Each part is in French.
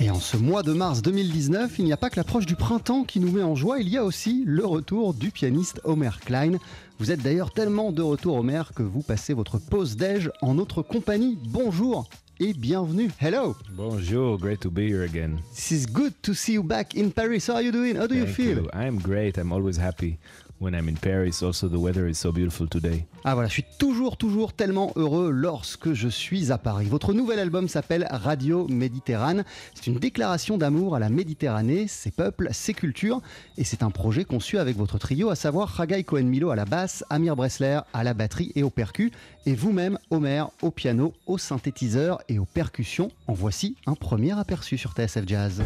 Et en ce mois de mars 2019, il n'y a pas que l'approche du printemps qui nous met en joie, il y a aussi le retour du pianiste Homer Klein. Vous êtes d'ailleurs tellement de retour Homer que vous passez votre pause déj en notre compagnie. Bonjour et bienvenue. Hello. Bonjour, great to be here again. This is good to see you back in Paris. How are you doing? How do you feel? you. I'm great. I'm always happy when I'm in Paris. Also, the weather is so beautiful today. Ah voilà, je suis toujours, toujours tellement heureux lorsque je suis à Paris. Votre nouvel album s'appelle Radio Méditerranée. C'est une déclaration d'amour à la Méditerranée, ses peuples, ses cultures. Et c'est un projet conçu avec votre trio, à savoir Ragai Cohen-Milo à la basse, Amir Bressler à la batterie et au percu, et vous-même, Homer, au piano, au synthétiseur et aux percussions. En voici un premier aperçu sur TSF Jazz.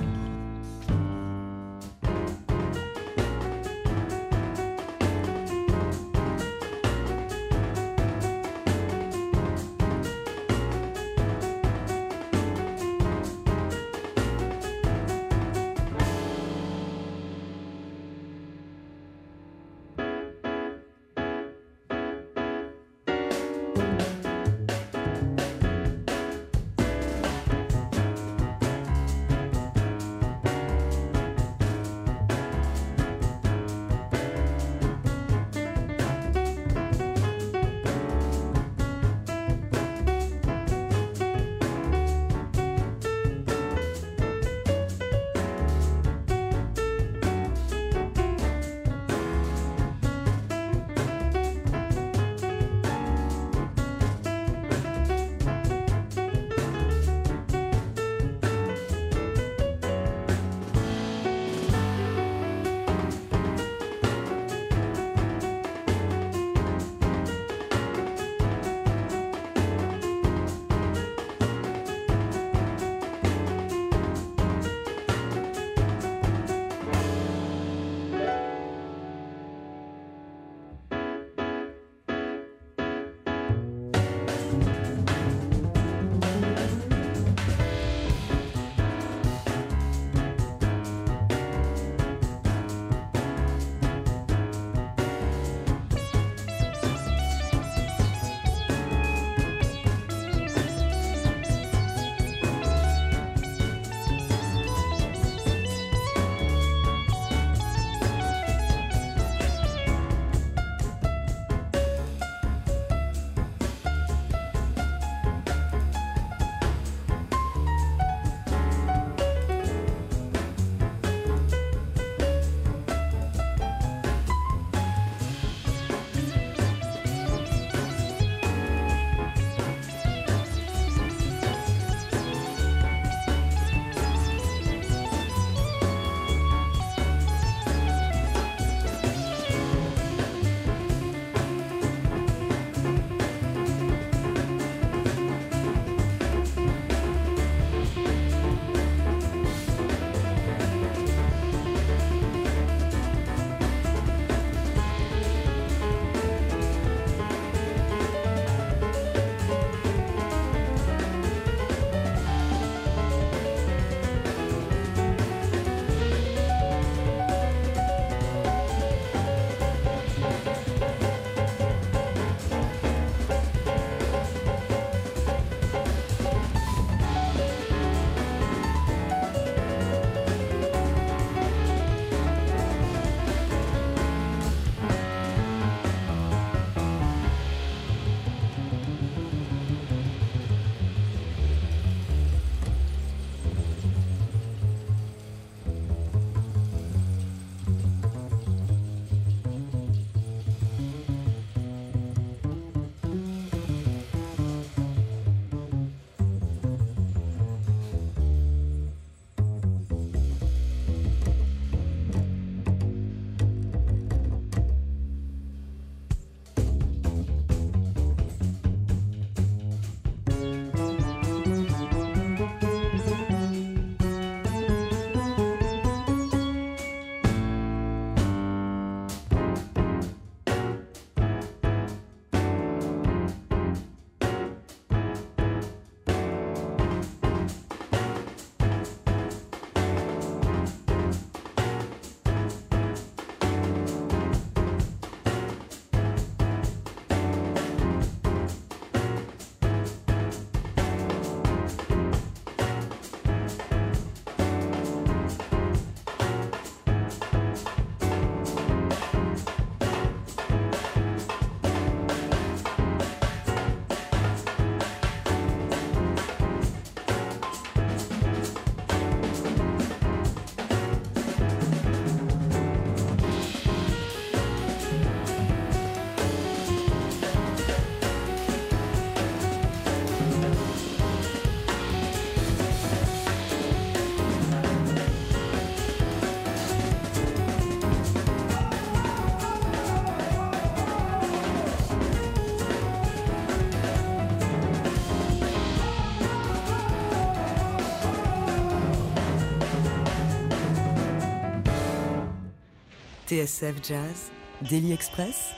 TSF Jazz, Daily Express,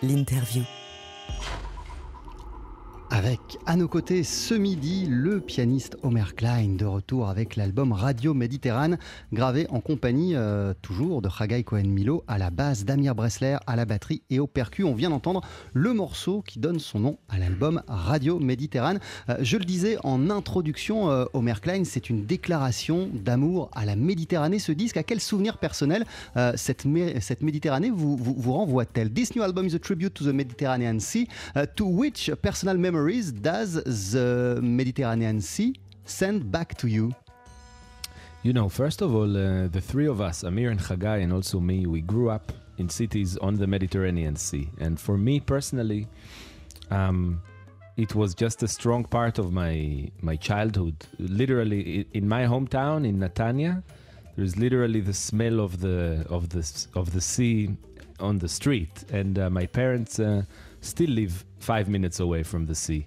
l'interview. À nos côtés ce midi le pianiste Omer Klein de retour avec l'album Radio Méditerranée gravé en compagnie euh, toujours de Chagai Cohen Milo à la basse, d'Amir Bressler à la batterie et au percu. On vient d'entendre le morceau qui donne son nom à l'album Radio Méditerranée. Euh, je le disais en introduction, euh, Omer Klein, c'est une déclaration d'amour à la Méditerranée. Ce disque, à quel souvenir personnel euh, cette, mé- cette Méditerranée vous, vous, renvoie-t-elle? This new album is a tribute to the Mediterranean Sea. To which personal memories does the Mediterranean Sea send back to you? You know, first of all, uh, the three of us, Amir and Chagai, and also me, we grew up in cities on the Mediterranean Sea. And for me personally, um, it was just a strong part of my my childhood. Literally, in my hometown in Netanya, there's literally the smell of the of the of the sea on the street, and uh, my parents uh, still live five minutes away from the sea.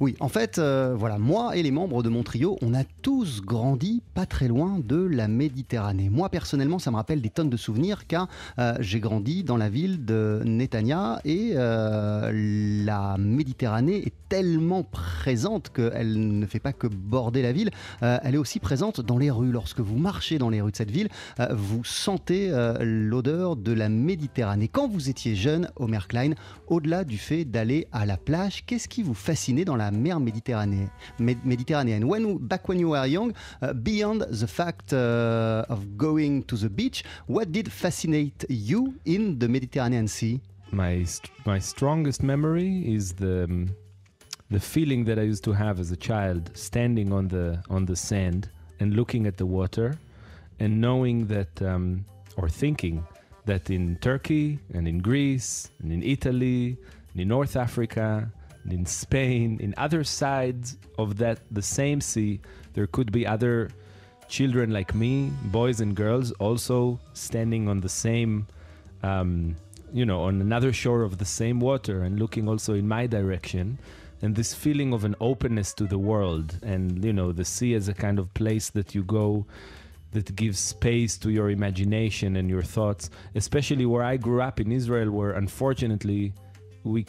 Oui, en fait, euh, voilà, moi et les membres de mon trio, on a tous grandi pas très loin de la Méditerranée. Moi, personnellement, ça me rappelle des tonnes de souvenirs car euh, j'ai grandi dans la ville de Netanya et euh, la Méditerranée est tellement présente qu'elle ne fait pas que border la ville, elle est aussi présente dans les rues. Lorsque vous marchez dans les rues de cette ville, vous sentez l'odeur de la Méditerranée. Quand vous étiez jeune, Omer Klein, au-delà du fait d'aller à la plage, qu'est-ce qui vous fascinait dans la mer Méditerranée, Mé- méditerranéenne when, Back when you were young, uh, beyond the fact uh, of going to the beach, what did fascinate you in the Mediterranean Sea? my st- my strongest memory is the um, the feeling that I used to have as a child, standing on the on the sand and looking at the water, and knowing that um, or thinking that in Turkey and in Greece and in Italy and in North Africa in Spain, in other sides of that the same sea, there could be other children like me, boys and girls, also standing on the same um, you know, on another shore of the same water and looking also in my direction. And this feeling of an openness to the world, and you know, the sea as a kind of place that you go that gives space to your imagination and your thoughts, especially where I grew up in Israel, where unfortunately we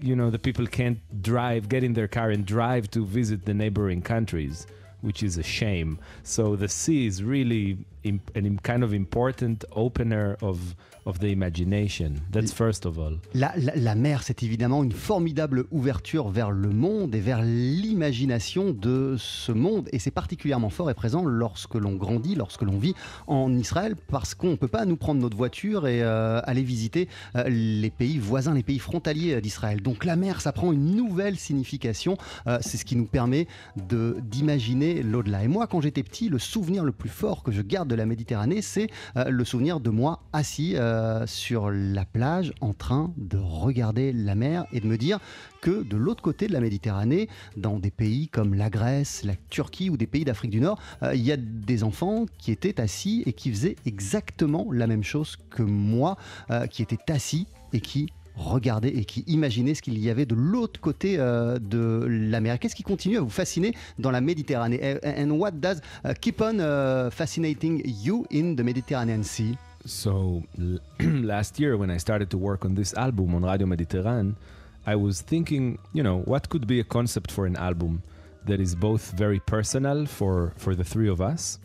you know the people can't drive get in their car and drive to visit the neighboring countries which is a shame. So the sea is really im- an kind of important opener of of the imagination that's first of all La, la- la mer, c'est évidemment une formidable ouverture vers le monde et vers l'imagination de ce monde. Et c'est particulièrement fort et présent lorsque l'on grandit, lorsque l'on vit en Israël, parce qu'on ne peut pas nous prendre notre voiture et euh, aller visiter euh, les pays voisins, les pays frontaliers euh, d'Israël. Donc la mer, ça prend une nouvelle signification. Euh, c'est ce qui nous permet de- d'imaginer l'au-delà. Et moi, quand j'étais petit, le souvenir le plus fort que je garde de la Méditerranée, c'est le souvenir de moi assis euh, sur la plage en train de regarder la mer et de me dire que de l'autre côté de la Méditerranée, dans des pays comme la Grèce, la Turquie ou des pays d'Afrique du Nord, euh, il y a des enfants qui étaient assis et qui faisaient exactement la même chose que moi, euh, qui étaient assis et qui regardaient et qui imaginaient ce qu'il y avait de l'autre côté euh, de la mer. Qu'est-ce qui continue à vous fasciner dans la Méditerranée? And and what does keep on fascinating you in the Mediterranean Sea? So last year, when I started to work on this album on Radio Mediterrane, I was thinking, you know, what could be a concept for an album that is both very personal for for the three of us,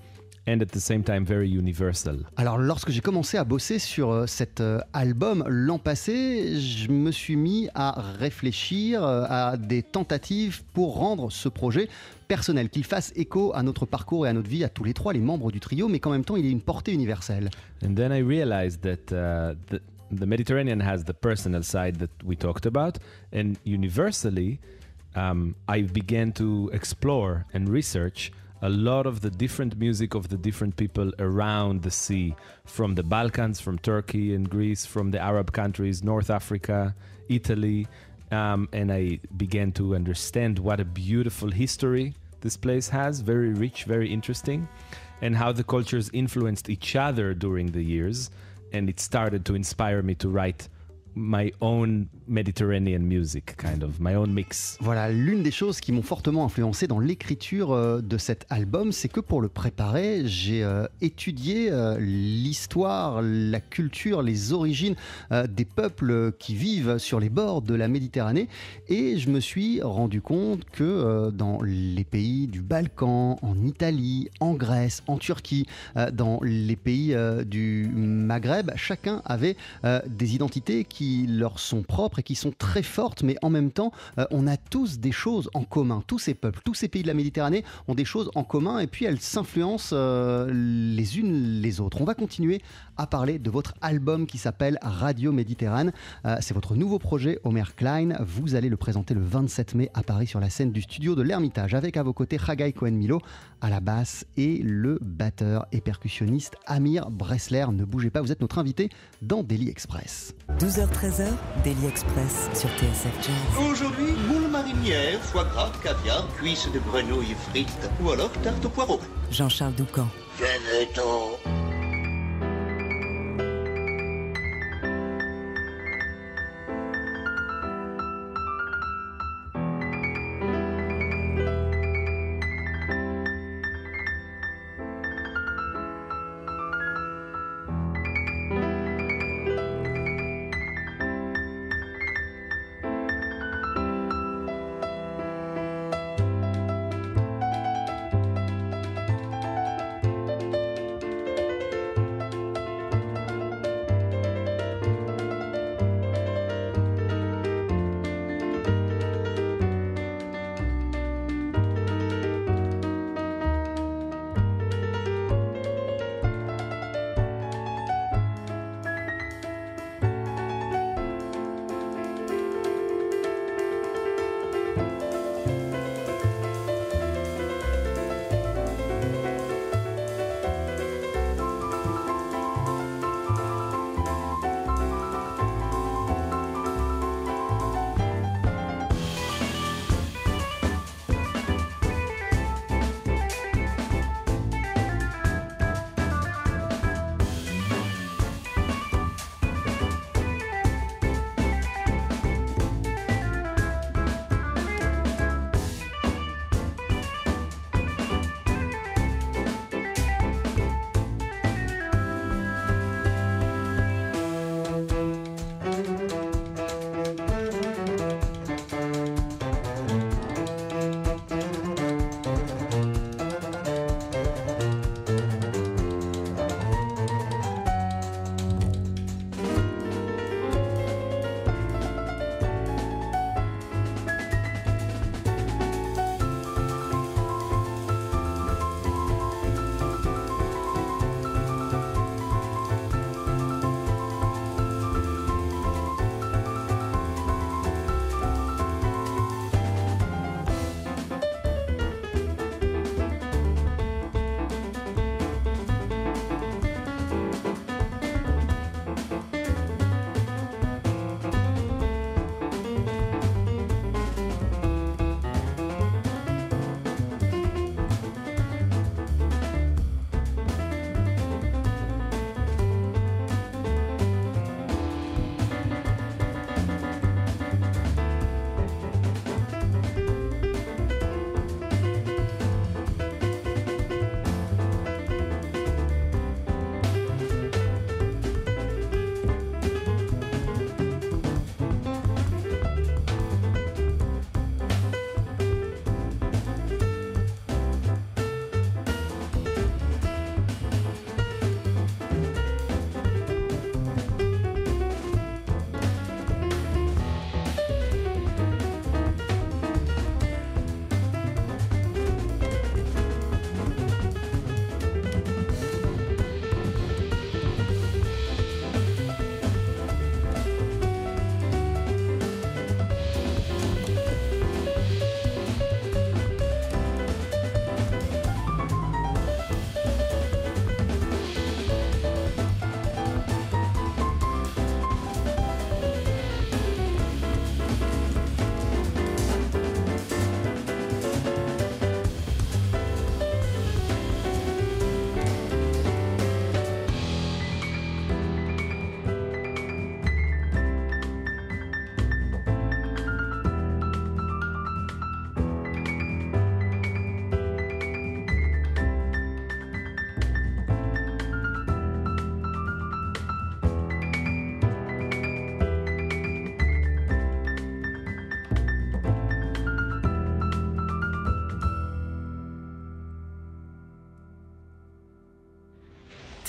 and at the same time very universal. Alors, lorsque j'ai commencé à bosser sur euh, cet euh, album l'an passé, je me suis mis à réfléchir euh, à des tentatives pour rendre ce projet personnel, qu'il fasse écho à notre parcours et à notre vie, à tous les trois, les membres du trio, mais qu'en même temps, il ait une portée universelle. And then I realized that uh, the, the Mediterranean has the personal side that we talked about, and universally, um, I began to explore and research a lot of the different music of the different people around the sea, from the Balkans, from Turkey and Greece, from the Arab countries, North Africa, Italy. Um, and I began to understand what a beautiful history this place has, very rich, very interesting, and how the cultures influenced each other during the years. And it started to inspire me to write my own Mediterranean music, kind of, my own mix. Voilà, l'une des choses qui m'ont fortement influencé dans l'écriture euh, de cet album, c'est que pour le préparer, j'ai euh, étudié euh, l'histoire, la culture, les origines des peuples qui vivent sur les bords de la Méditerranée et je me suis rendu compte que dans les pays du Balkan, en Italie, en Grèce, en Turquie, dans les pays du Maghreb, chacun avait des identités qui leur sont propres et qui sont très fortes, mais en même temps, euh, on a tous des choses en commun. Tous ces peuples, tous ces pays de la Méditerranée ont des choses en commun et puis elles s'influencent euh, les unes les autres. On va continuer à parler de votre album qui s'appelle Radio Méditerranée. Euh, C'est votre nouveau projet, Omer Klein. Vous allez le présenter le 27 mai à Paris sur la scène du studio de l'Ermitage avec à vos côtés Haggai Cohen-Milo à la basse et le batteur et percussionniste Amir Bressler. Ne bougez pas, vous êtes notre invité dans Daily Express. 12h-13h, Daily Express sur TSF Jazz. Aujourd'hui, moule marinière, foie gras, caviar, cuisses de grenouille frites ou alors tarte au poireau. Jean-Charles Doucan. Venez-t'en.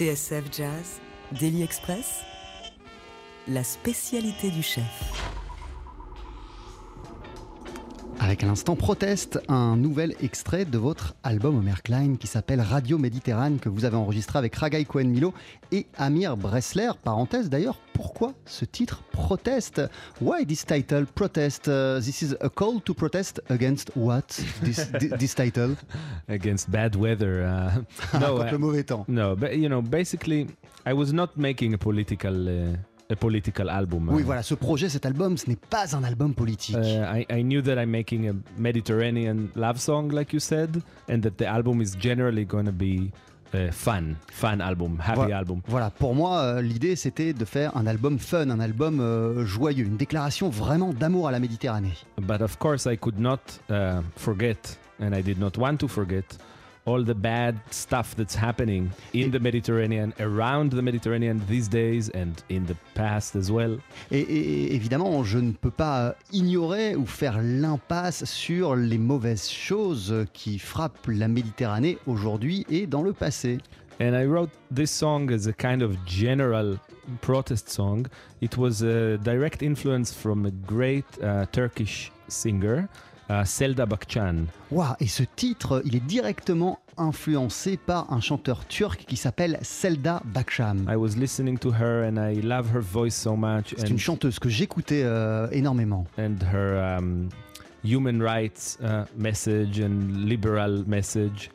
TSF Jazz, Daily Express, la spécialité du chef. À l'instant Proteste, un nouvel extrait de votre album Omer Klein qui s'appelle Radio Méditerranée que vous avez enregistré avec Ragai Cohen Milo et Amir Bressler. Parenthèse d'ailleurs, pourquoi ce titre Proteste? Why this title Protest? Uh, This is a call to protest against what? This, this title? Against bad weather. Uh, no, Contre uh, le mauvais temps. no, but you know, basically, I was not making a political uh, a political album. Oui, Uh, voilà, ce projet, cet album, ce n'est pas un album politique. Uh, I, I knew that I'm making a Mediterranean love song, like you said, and that the album is generally going to be a fun, fun album, happy Voilà. album. Voilà, pour moi, euh, l'idée c'était de faire un album fun, un album euh, joyeux, une déclaration vraiment d'amour à la Méditerranée. But of course, I could not uh, forget, and I did not want to forget, all the bad stuff that's happening in the Mediterranean, around the Mediterranean these days, and in the past as well. Et, et- évidemment, je ne peux pas euh, ignorer ou faire l'impasse sur les mauvaises choses qui frappent la Méditerranée aujourd'hui et dans le passé. And I wrote this song as a kind of general protest song. It was a direct influence from a great uh, Turkish singer, uh, Selda Bakcan. Waouh, et ce titre, il est directement influencé par un chanteur turc qui s'appelle Selda Baksham. I was listening to her and I love her voice so much C'est une chanteuse que j'écoutais euh, énormément. and her um, human rights uh, message and liberal message.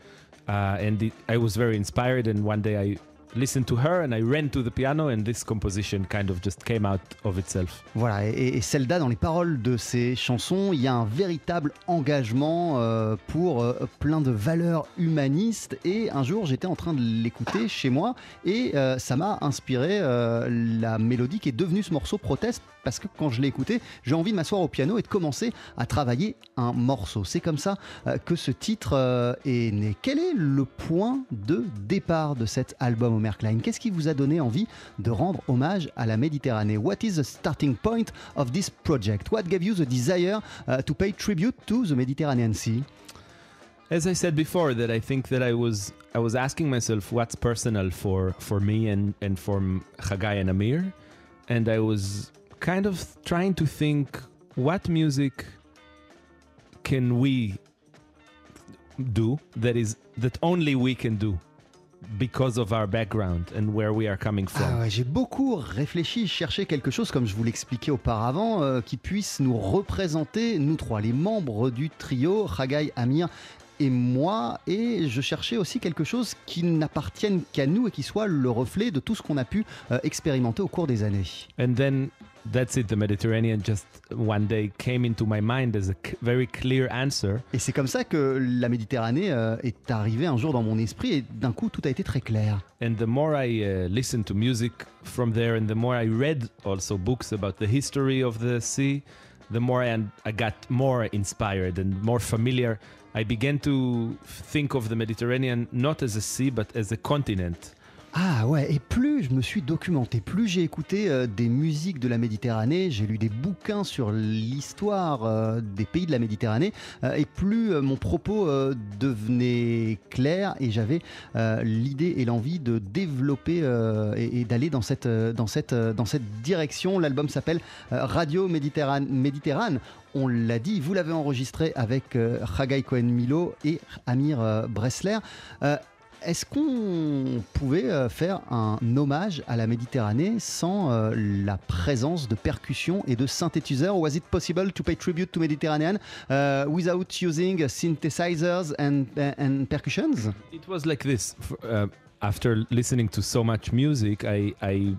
Uh, and it, I was very inspired. And one day I listened to her and I ran to the piano, and this composition kind of just came out of itself. Voilà, et, et Zelda, dans les paroles de ses chansons, il y a un véritable engagement euh, pour euh, plein de valeurs humanistes. Et un jour, j'étais en train de l'écouter chez moi et euh, ça m'a inspiré la mélodie qui est devenue ce morceau proteste. Parce que quand je l'ai écouté, j'ai envie de m'asseoir au piano et de commencer à travailler un morceau. C'est comme ça que ce titre est né. Quel est le point de départ de cet album, Qu'est-ce qui vous a donné envie de rendre hommage à la Méditerranée? What is the starting point of this project? What gave you the desire uh, to pay tribute to the Mediterranean Sea? As I said before, that I think that I was I was asking myself what's personal for for me and and for Chagai and Amir, and I was kind of trying to think what music can we do that is that only we can do because of our background and where we are coming from. Ah ouais, J'ai beaucoup réfléchi, cherché quelque chose, comme je vous l'expliquais auparavant, euh, qui puisse nous représenter, nous trois, les membres du trio, Chagai, Amir et moi. Et je cherchais aussi quelque chose qui n'appartienne qu'à nous et qui soit le reflet de tout ce qu'on a pu euh, expérimenter au cours des années. And then that's it. The Mediterranean just one day came into my mind as a very clear answer. Et c'est comme ça que la Méditerranée euh, est arrivée un jour dans mon esprit et d'un coup tout a été très clair. And the more I uh, listened to music from there, and the more I read also books about the history of the sea, the more I, I got more inspired and more familiar. I began to think of the Mediterranean not as a sea, but as a continent. Ah ouais, et plus je me suis documenté, plus j'ai écouté euh, des musiques de la Méditerranée, j'ai lu des bouquins sur l'histoire euh, des pays de la Méditerranée, euh, et plus mon propos devenait clair et j'avais l'idée et l'envie de développer et, d'aller dans cette, direction. L'album s'appelle Radio Méditerranée. On l'a dit, vous l'avez enregistré avec euh, Chagai Cohen Milo et Amir Bressler. Est-ce qu'on pouvait euh, faire un hommage à la Méditerranée sans euh, la présence de percussions et de synthétiseurs? Was it possible to pay tribute to Mediterranean uh, without using synthesizers and, and percussions? It was like this. Uh, after listening to so much music, I I,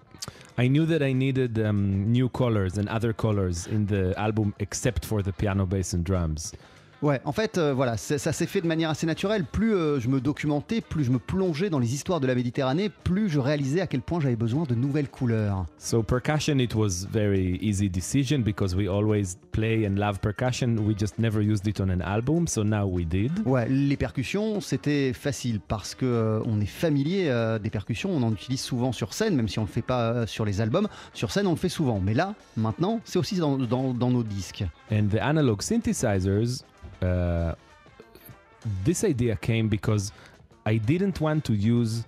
I knew that I needed um, new colors and other colors in the album, except for the piano, bass, and drums. Ouais, en fait, euh, voilà, ça s'est fait de manière assez naturelle. Plus euh, je me documentais, plus je me plongeais dans les histoires de la Méditerranée, plus je réalisais à quel point j'avais besoin de nouvelles couleurs. So percussion, it was very easy decision because we always play and love percussion. We just never used it on an album, so now we did. Ouais, les percussions, c'était facile parce que euh, on est familier des percussions, on en utilise souvent sur scène, même si on le fait pas sur les albums. Sur scène, on le fait souvent, mais là, maintenant, c'est aussi dans, dans- dans nos disques. And the analog synthesizers, uh, this idea came because I didn't want to use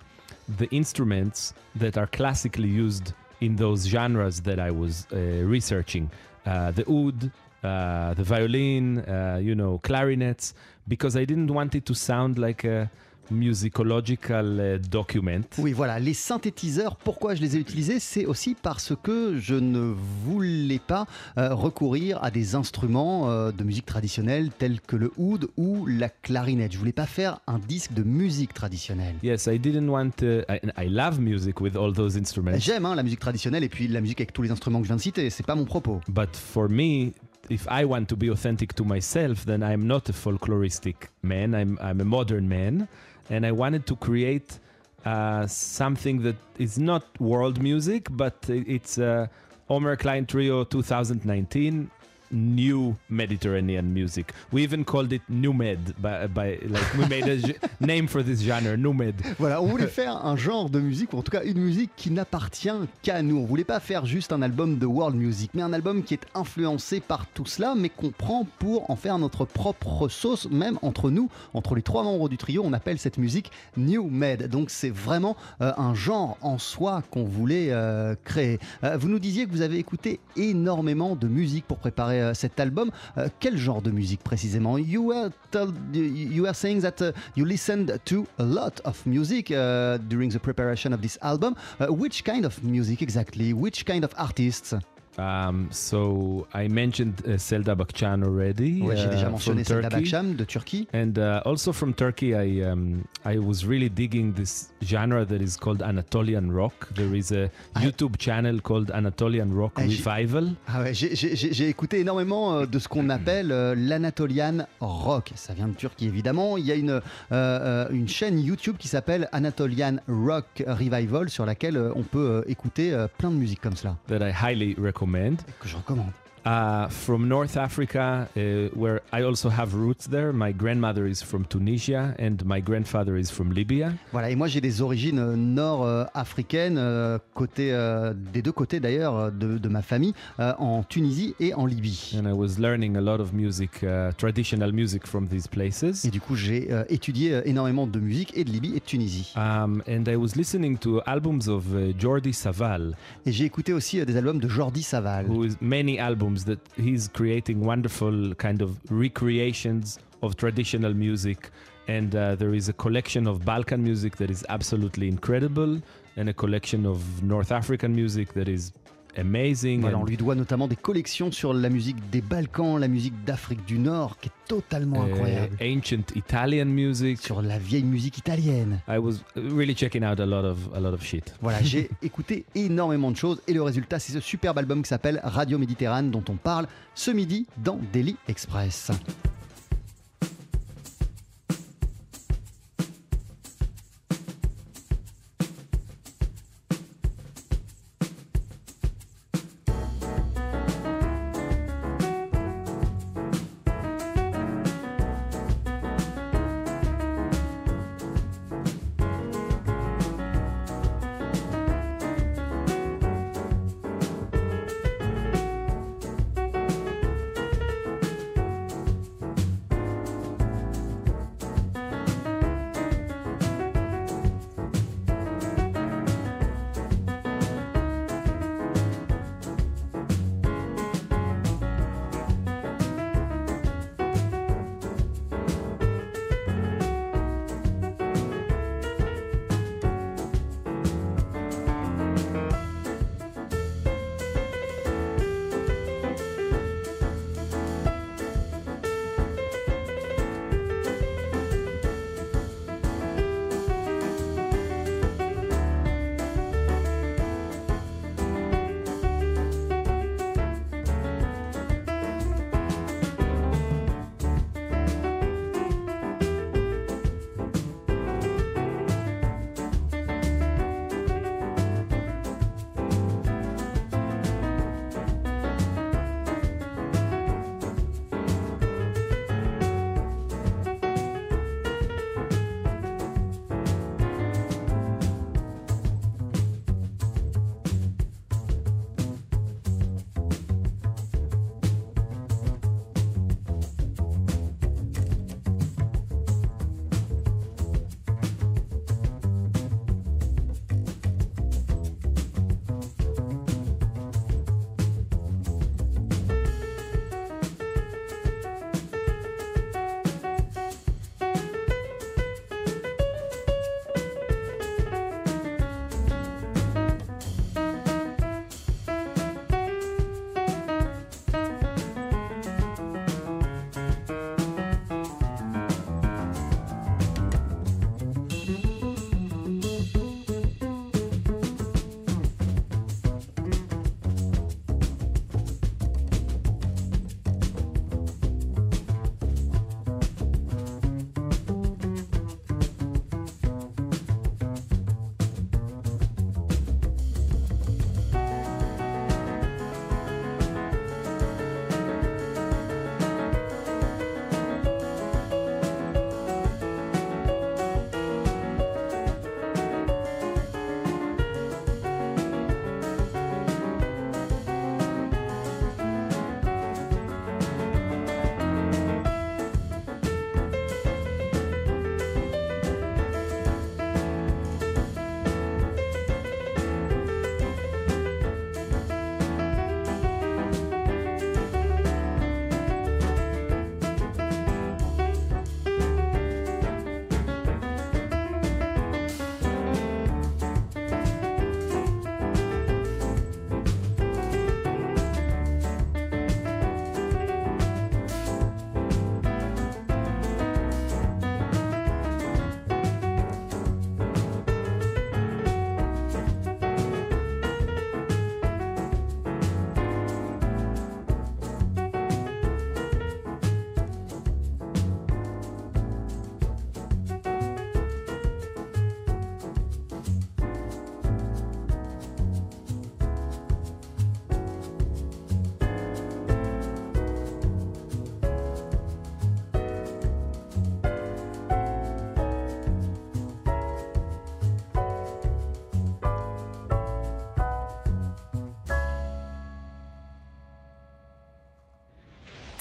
the instruments that are classically used in those genres that I was uh, researching. Uh, the oud, uh, the violin, uh, you know, clarinets, because I didn't want it to sound like a musicological uh, document. Oui, voilà, les synthétiseurs, pourquoi je les ai utilisés? C'est aussi parce que je ne voulais pas euh, recourir à des instruments euh, de musique traditionnelle tels que le oud ou la clarinette. Je voulais pas faire un disque de musique traditionnelle. Yes, I didn't want to. I, I love music with all those instruments. J'aime hein, la musique traditionnelle et puis la musique avec tous les instruments que je viens de citer, c'est pas mon propos. But for me, if I want to be authentic to myself, then I'm not a folkloristic man. I'm, I'm a modern man. And I wanted to create uh, something that is not world music, but it's uh, Omer Klein Trio 2019 new Mediterranean music. We even called it New Med by, by like we made a name for this genre, New Med. Voilà, on voulait faire un genre de musique, ou en tout cas une musique qui n'appartient qu'à nous. On voulait pas faire juste un album de world music, mais un album qui est influencé par tout cela, mais qu'on prend pour en faire notre propre sauce, même entre nous, entre les trois membres du trio, on appelle cette musique New Med. Donc c'est vraiment euh, un genre en soi qu'on voulait euh, créer. Euh, vous nous disiez que vous avez écouté énormément de musique pour préparer euh, cet album. Euh, quel genre de musique précisément? You were, told, you were saying that uh, you listened to a lot of music uh, during the preparation of this album. Uh, which kind of music exactly? Which kind of artists? Um, so I mentioned uh, Selda Bakcan already. Ouais, J'ai déjà uh, mentionné from Selda. Baksham de Turquie. And uh, also from Turkey, I um, I was really digging this genre that is called Anatolian rock. There is a I- YouTube channel called Anatolian Rock Ah, j'ai- Revival. Ah ouais, j'ai- écouté énormément euh, de ce qu'on appelle euh, l'Anatolian Rock. Ça vient de Turquie évidemment. Il y a une, euh, euh, une chaîne YouTube qui s'appelle Anatolian Rock Revival sur laquelle euh, on peut euh, écouter plein de musique comme cela. That I highly recommend. Que je recommande. Uh, from North Africa, uh, where I also have roots there. My grandmother is from Tunisia and my grandfather is from Libya. Voilà, et moi j'ai des origines euh, nord-africaines, euh, côté, euh, des deux côtés d'ailleurs euh, de, de ma famille, euh, en Tunisie et en Libye. And I was learning a lot of music, uh, traditional music from these places. Et du coup j'ai euh, étudié énormément de musique et de Libye et de Tunisie. Um, and I was listening to albums of uh, Jordi Saval, Et j'ai écouté aussi des albums de Jordi Saval. who is many albums that he's creating wonderful kind of recreations of traditional music. And uh, there is a collection of Balkan music that is absolutely incredible, and a collection of North African music that is amazing. Voilà, on lui doit notamment des collections sur la musique des Balkans, la musique d'Afrique du Nord, qui est totalement uh, incroyable. ancient Italian music. Sur la vieille musique italienne. I was really checking out a lot of a lot of shit. Voilà, j'ai écouté énormément de choses et le résultat, c'est ce superbe album qui s'appelle Radio Méditerranée dont on parle ce midi dans Daily Express.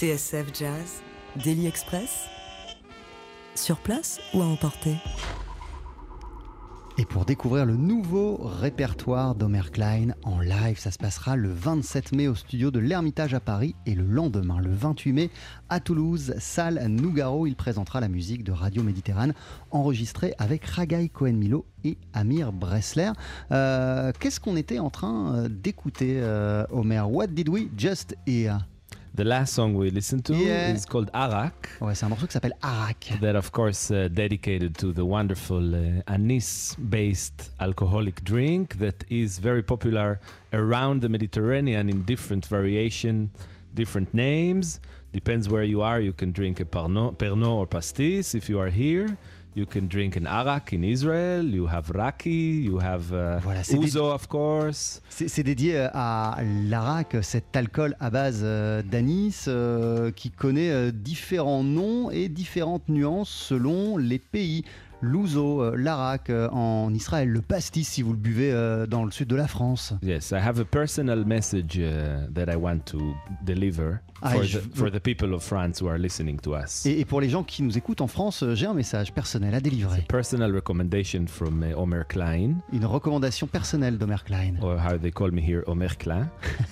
TSF Jazz, Daily Express, sur place ou à emporter Et pour découvrir le nouveau répertoire d'Omer Klein en live, ça se passera le 27 mai au studio de l'Ermitage à Paris et le lendemain, le 28 mai, à Toulouse, salle Nougaro. Il présentera la musique de Radio Méditerranée enregistrée avec Ragaï Cohen-Milo et Amir Bressler. Euh, Qu'est-ce qu'on était en train euh, d'écouter, euh, Omer? What did we just hear? The last song we listened to Yeah. is called Arak. Ouais, c'est un morceau qui s'appelle Arak. That, of course, uh, dedicated to the wonderful uh, anise based alcoholic drink that is very popular around the Mediterranean in different variation, different names. Depends where you are. You can drink a Pernod, Pernod or Pastis if you are here. You can drink an Arak in Israel. You have Raki. You have uh, Voilà, Ouzo, of course. C'est dédié euh, à l'Arak, cet alcool à base euh, d'anis euh, qui connaît différents noms et différentes nuances selon les pays. L'ouzo, euh, l'Arak euh, en Israël, le pastis si vous le buvez euh, dans le sud de la France. Yes, I have a personal message uh, that I want to deliver Ah, for, je- the, for the people of France who are listening to us. Et, et pour les gens qui nous écoutent en France, j'ai un message personnel à délivrer. Personal recommendation from uh, Omer Klein, Une recommandation personnelle d'Omer Klein. or how they call me here, Omer Klein,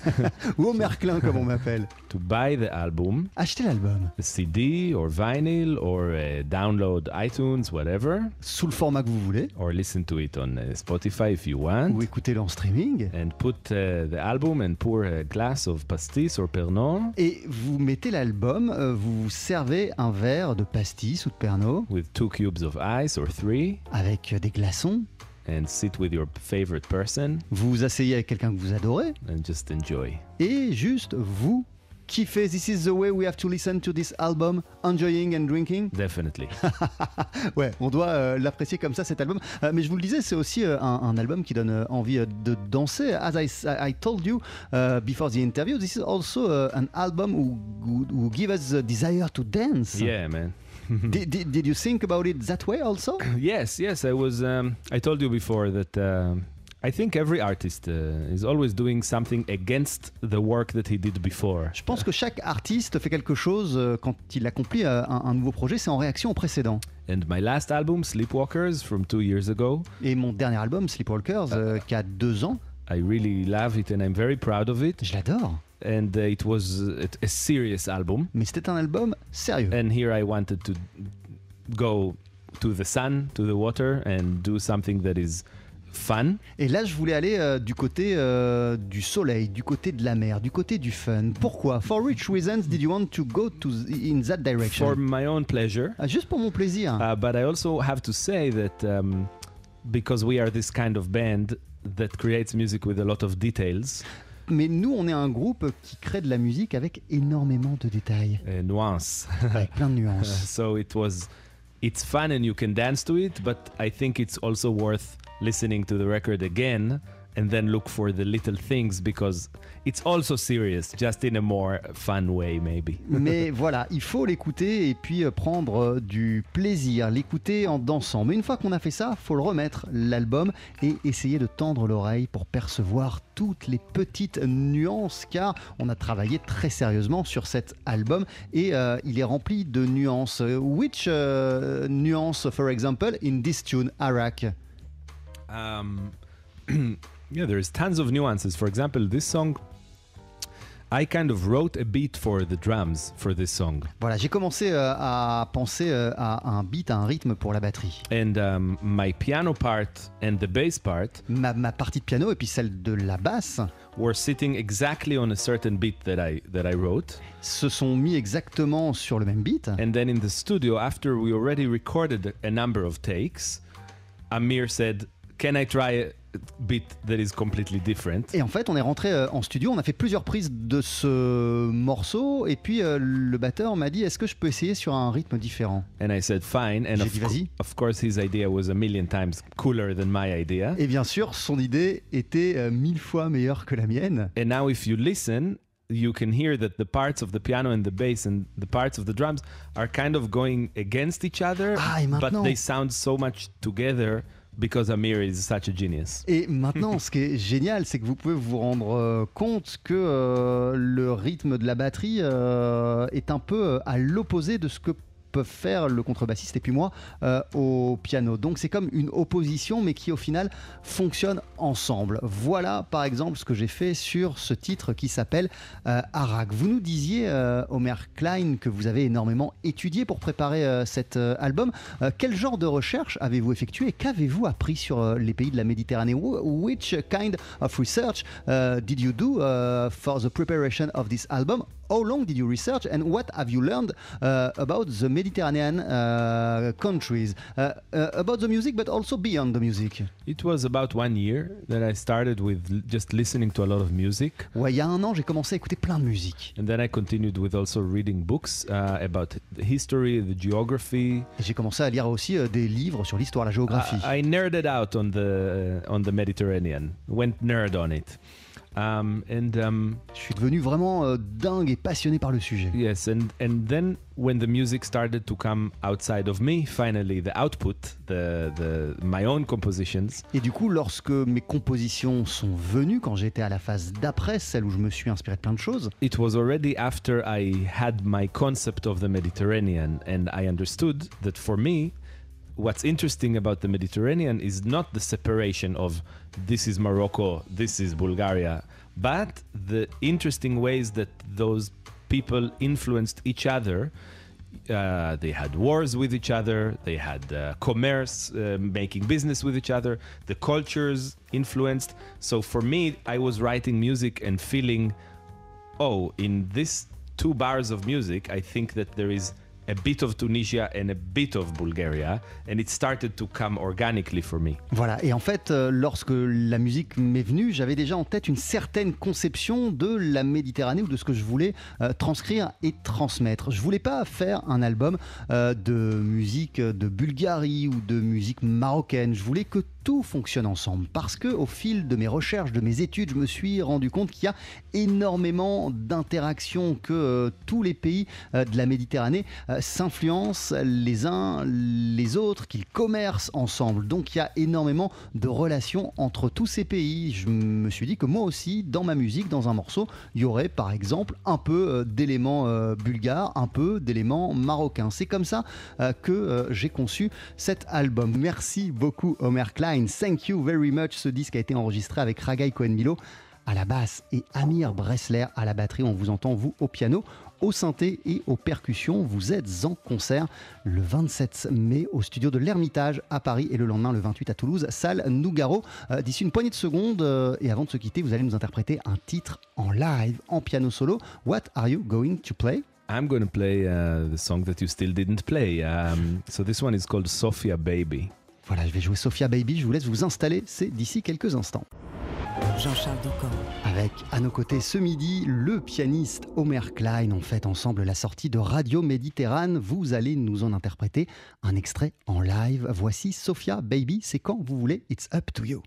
Ou Omer Klein comme on m'appelle. to buy the album, Achetez l'album CD or vinyl, or uh, download iTunes, whatever, sous le format que vous voulez, or listen to it on uh, Spotify if you ou want. écoutez-le en streaming. And put uh, the album and pour a glass of pastis or Pernod Et vous mettez l'album, euh, vous servez un verre de pastis ou de Pernod with two cubes of ice or three, avec euh, des glaçons. and sit with your favorite person Vous vous asseyez avec quelqu'un que vous adorez and just enjoy. et juste vous kiffez. This is the way we have to listen to this album, enjoying and drinking. Definitely. Ouais, on doit euh, l'apprécier comme ça cet album. Euh, mais je vous le disais, c'est aussi euh, un, un album qui donne envie de danser. As I, I told you uh, before the interview, this is also uh, an album who, who, who give us the desire to dance. yeah, man. Did, did, did you think about it that way also? yes, yes. I was. Um, I told you before that um I think every artist uh, is always doing something against the work that he did before. Je pense que chaque artiste fait quelque chose euh, quand il accomplit euh, un, un nouveau projet, c'est en réaction au précédent. And my last album, Sleepwalkers, from two years ago, Et mon dernier album, Sleepwalkers, euh, qui a deux ans, I really love it and I'm very proud of it. je l'adore. And uh, it was uh, a serious album. Mais c'était un album sérieux. And here I wanted to go to the sun, to the water, and do something that is fun. Et là, je voulais aller euh, du côté euh, du soleil, du côté de la mer, du côté du fun. Pourquoi? For which reasons did you want to go to in that direction? For my own pleasure. Ah, Juste pour mon plaisir. Uh, but I also have to say that um, because we are this kind of band that creates music with a lot of details, Mais nous, on est un groupe qui crée de la musique avec énormément de détails, uh, nuance. avec plein de nuances. so it was, it's fun and you can dance to it, but I think it's also worth listening to the record again and then look for the little things because it's also serious, just in a more fun way, maybe. Mais voilà, il faut l'écouter et puis euh, prendre euh, du plaisir, l'écouter en dansant. Mais une fois qu'on a fait ça, faut le remettre, l'album, et essayer de tendre l'oreille pour percevoir toutes les petites nuances, car on a travaillé très sérieusement sur cet album et euh, il est rempli de nuances. Which euh, nuance, for example, in this tune, Arak? Um, yeah, there's tons of nuances. For example, this song, I kind of wrote a beat for the drums for this song, Voilà, j'ai commencé euh, à penser euh, à un beat, à un rythme pour la batterie. and um, my piano part and the bass part Ma, ma partie de piano et puis celle de la basse were sitting exactly on a certain beat that I that I wrote. se sont mis exactement sur le même beat. And then in the studio, after we already recorded a number of takes, Amir said, "Can I try a beat that is completely different?" Et en fait, on est rentré euh, en studio, on a fait plusieurs prises de ce morceau, et puis euh, le batteur m'a dit Est-ce que je peux essayer sur un rythme différent? And I said, "Fine." And J'ai of, dit, "Vas-y." of course, his idea was a million times cooler than my idea. Et bien sûr, son idée était euh, mille fois meilleure que la mienne. And now, if you listen, you can hear that the parts of the piano and the bass and the parts of the drums are kind of going against each other, Ah, but they sound so much together because Amir is such a genius. Et maintenant, ce qui est génial, c'est que vous pouvez vous rendre euh, compte que euh, le rythme de la batterie euh, est un peu à l'opposé de ce que faire le contrebassiste et puis moi euh, au piano. Donc c'est comme une opposition mais qui au final fonctionne ensemble. Voilà par exemple ce que j'ai fait sur ce titre qui s'appelle euh, Arak. Vous nous disiez euh, Omer Klein que vous avez énormément étudié pour préparer euh, cet euh, album. Quel genre de recherche avez-vous effectué qu'avez-vous appris sur les pays de la Méditerranée? Wh- Which kind of research did you do for the preparation of this album? How long did you research and what have you learned about the Mediterranean uh, countries? Uh, uh, about the music, but also beyond the music. It was about one year that I started with just listening to a lot of music. Ouais, il y a un an, j'ai commencé à écouter plein de musique. And then I continued with also reading books about the history, the geography. J'ai commencé à lire aussi euh, des livres sur l'histoire, la géographie. I, nerded out on the on the Mediterranean. Went nerd on it. Um, and um, Je suis devenu vraiment euh, dingue et passionné par le sujet. yes, and and then when the music started to come outside of me, finally the output, the the my own compositions, Et du coup, lorsque mes compositions sont venues, quand j'étais à la phase d'après, celle où je me suis inspiré de plein de choses, it was already after I had my concept of the Mediterranean, and I understood that for me, what's interesting about the Mediterranean is not the separation of this is Morocco, this is Bulgaria, but the interesting ways that those people influenced each other. Uh, they had wars with each other. They had uh, commerce, uh, making business with each other. The cultures influenced. So for me, I was writing music and feeling oh, in these two bars of music, I think that there is a bit of Tunisia and a bit of Bulgaria, and it started to come organically for me. Voilà, et en fait, euh, lorsque la musique m'est venue, j'avais déjà en tête une certaine conception de la Méditerranée ou de ce que je voulais euh, transcrire et transmettre. Je voulais pas faire un album euh, de musique de Bulgarie ou de musique marocaine. Je voulais que fonctionne ensemble parce que au fil de mes recherches, de mes études, je me suis rendu compte qu'il y a énormément d'interactions, que euh, tous les pays euh, de la Méditerranée euh, s'influencent les uns les autres, qu'ils commercent ensemble. Donc il y a énormément de relations entre tous ces pays. Je me suis dit que moi aussi, dans ma musique, dans un morceau, il y aurait par exemple un peu d'éléments bulgares, un peu d'éléments marocains. C'est comme ça que j'ai conçu cet album. Merci beaucoup Omer Klein. Thank you very much. Ce disque a été enregistré avec Ragai Cohen-Milo à la basse et Amir Bressler à la batterie. On vous entend, vous, au piano, au synthé et aux percussions. Vous êtes en concert le 27 mai au studio de l'Ermitage à Paris et le lendemain, le 28 à Toulouse, salle Nougaro. Euh, D'ici une poignée de secondes, euh, et avant de se quitter, vous allez nous interpréter un titre en live, en piano solo. What are you going to play? I'm going to play uh, the song that you still didn't play. Um, so this one is called Sophia Baby. Voilà, je vais jouer Sophia Baby. Je vous laisse vous installer. C'est d'ici quelques instants. Jean-Charles Doucan. Avec à nos côtés ce midi le pianiste Omer Klein. On fait ensemble la sortie de Radio Méditerranée. Vous allez nous en interpréter un extrait en live. Voici Sophia Baby. C'est quand vous voulez. It's up to you.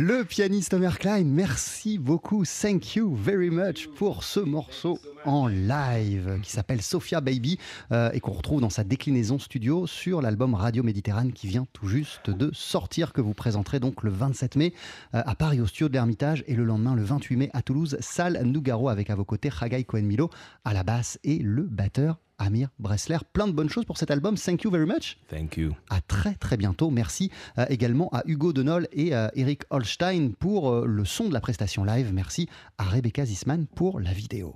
Le pianiste Omer Klein, merci beaucoup, thank you very much pour ce morceau en live qui s'appelle Sophia Baby euh, et qu'on retrouve dans sa déclinaison studio sur l'album Radio Méditerranée qui vient tout juste de sortir, que vous présenterez donc le 27 mai euh, à Paris au studio de l'Ermitage et le lendemain le 28 mai à Toulouse, salle Nougaro avec à vos côtés Haggai Cohen-Milo à la basse et le batteur Amir Bressler. Plein de bonnes choses pour cet album. Thank you very much. Thank you. À très très bientôt. Merci euh, également à Hugo Denol et à Eric Holstein pour euh, le son de la prestation live. Merci à Rebecca Zisman pour la vidéo.